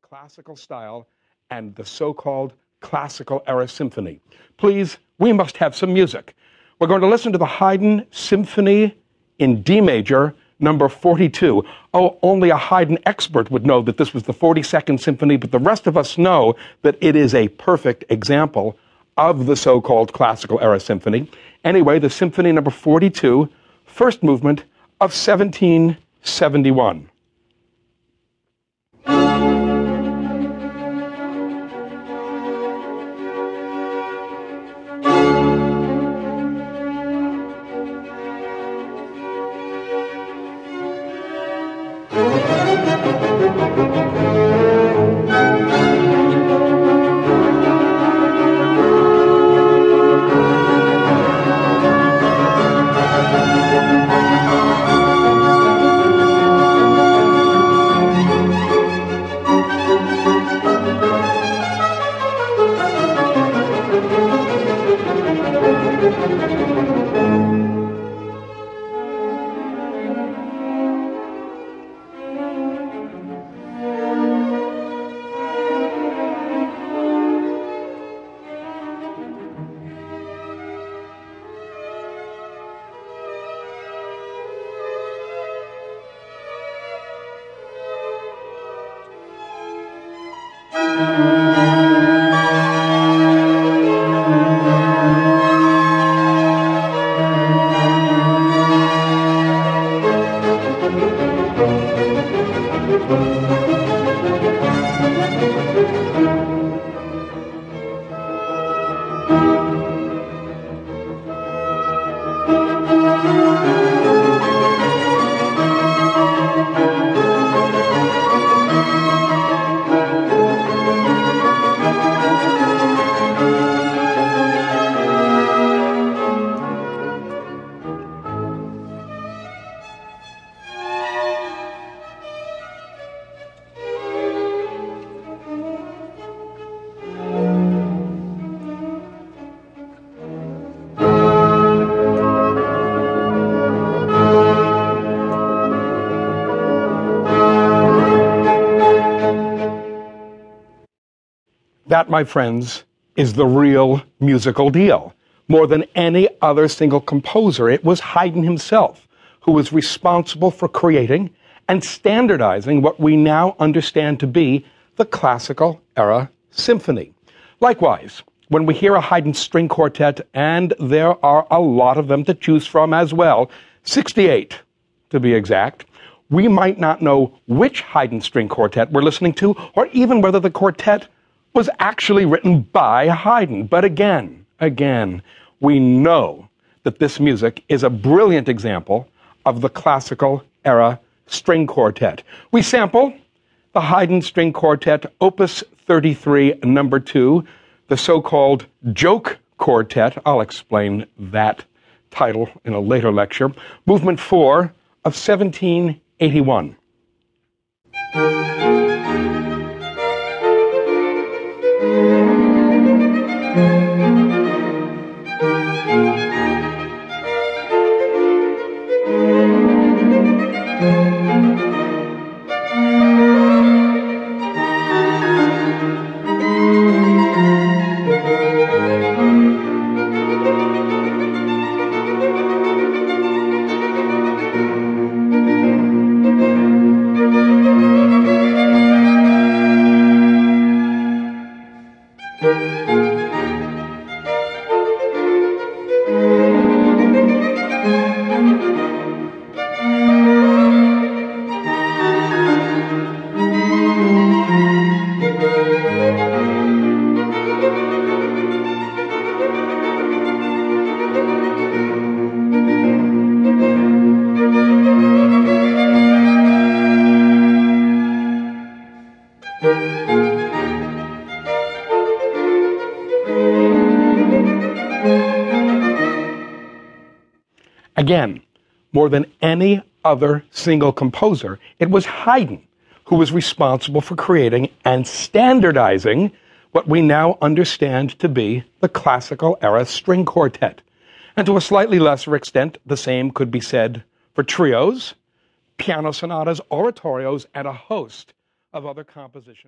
the classical style and the so called classical era symphony. Please, we must have some music. We're going to listen to the Haydn Symphony in D major, number 42. Oh, only a Haydn expert would know that this was the 42nd symphony, but the rest of us know that it is a perfect example of the so called classical era symphony. Anyway, the symphony number 42, first movement of 1771. Música That, my friends, is the real musical deal. More than any other single composer, it was Haydn himself who was responsible for creating and standardizing what we now understand to be the classical era symphony. Likewise, when we hear a Haydn string quartet, and there are a lot of them to choose from as well, 68 to be exact, we might not know which Haydn string quartet we're listening to, or even whether the quartet was actually written by Haydn. But again, again, we know that this music is a brilliant example of the classical era string quartet. We sample the Haydn String Quartet, Opus 33, number 2, the so called Joke Quartet. I'll explain that title in a later lecture. Movement 4 of 1781. Again, more than any other single composer, it was Haydn who was responsible for creating and standardizing what we now understand to be the classical era string quartet. And to a slightly lesser extent, the same could be said for trios, piano sonatas, oratorios, and a host of other compositional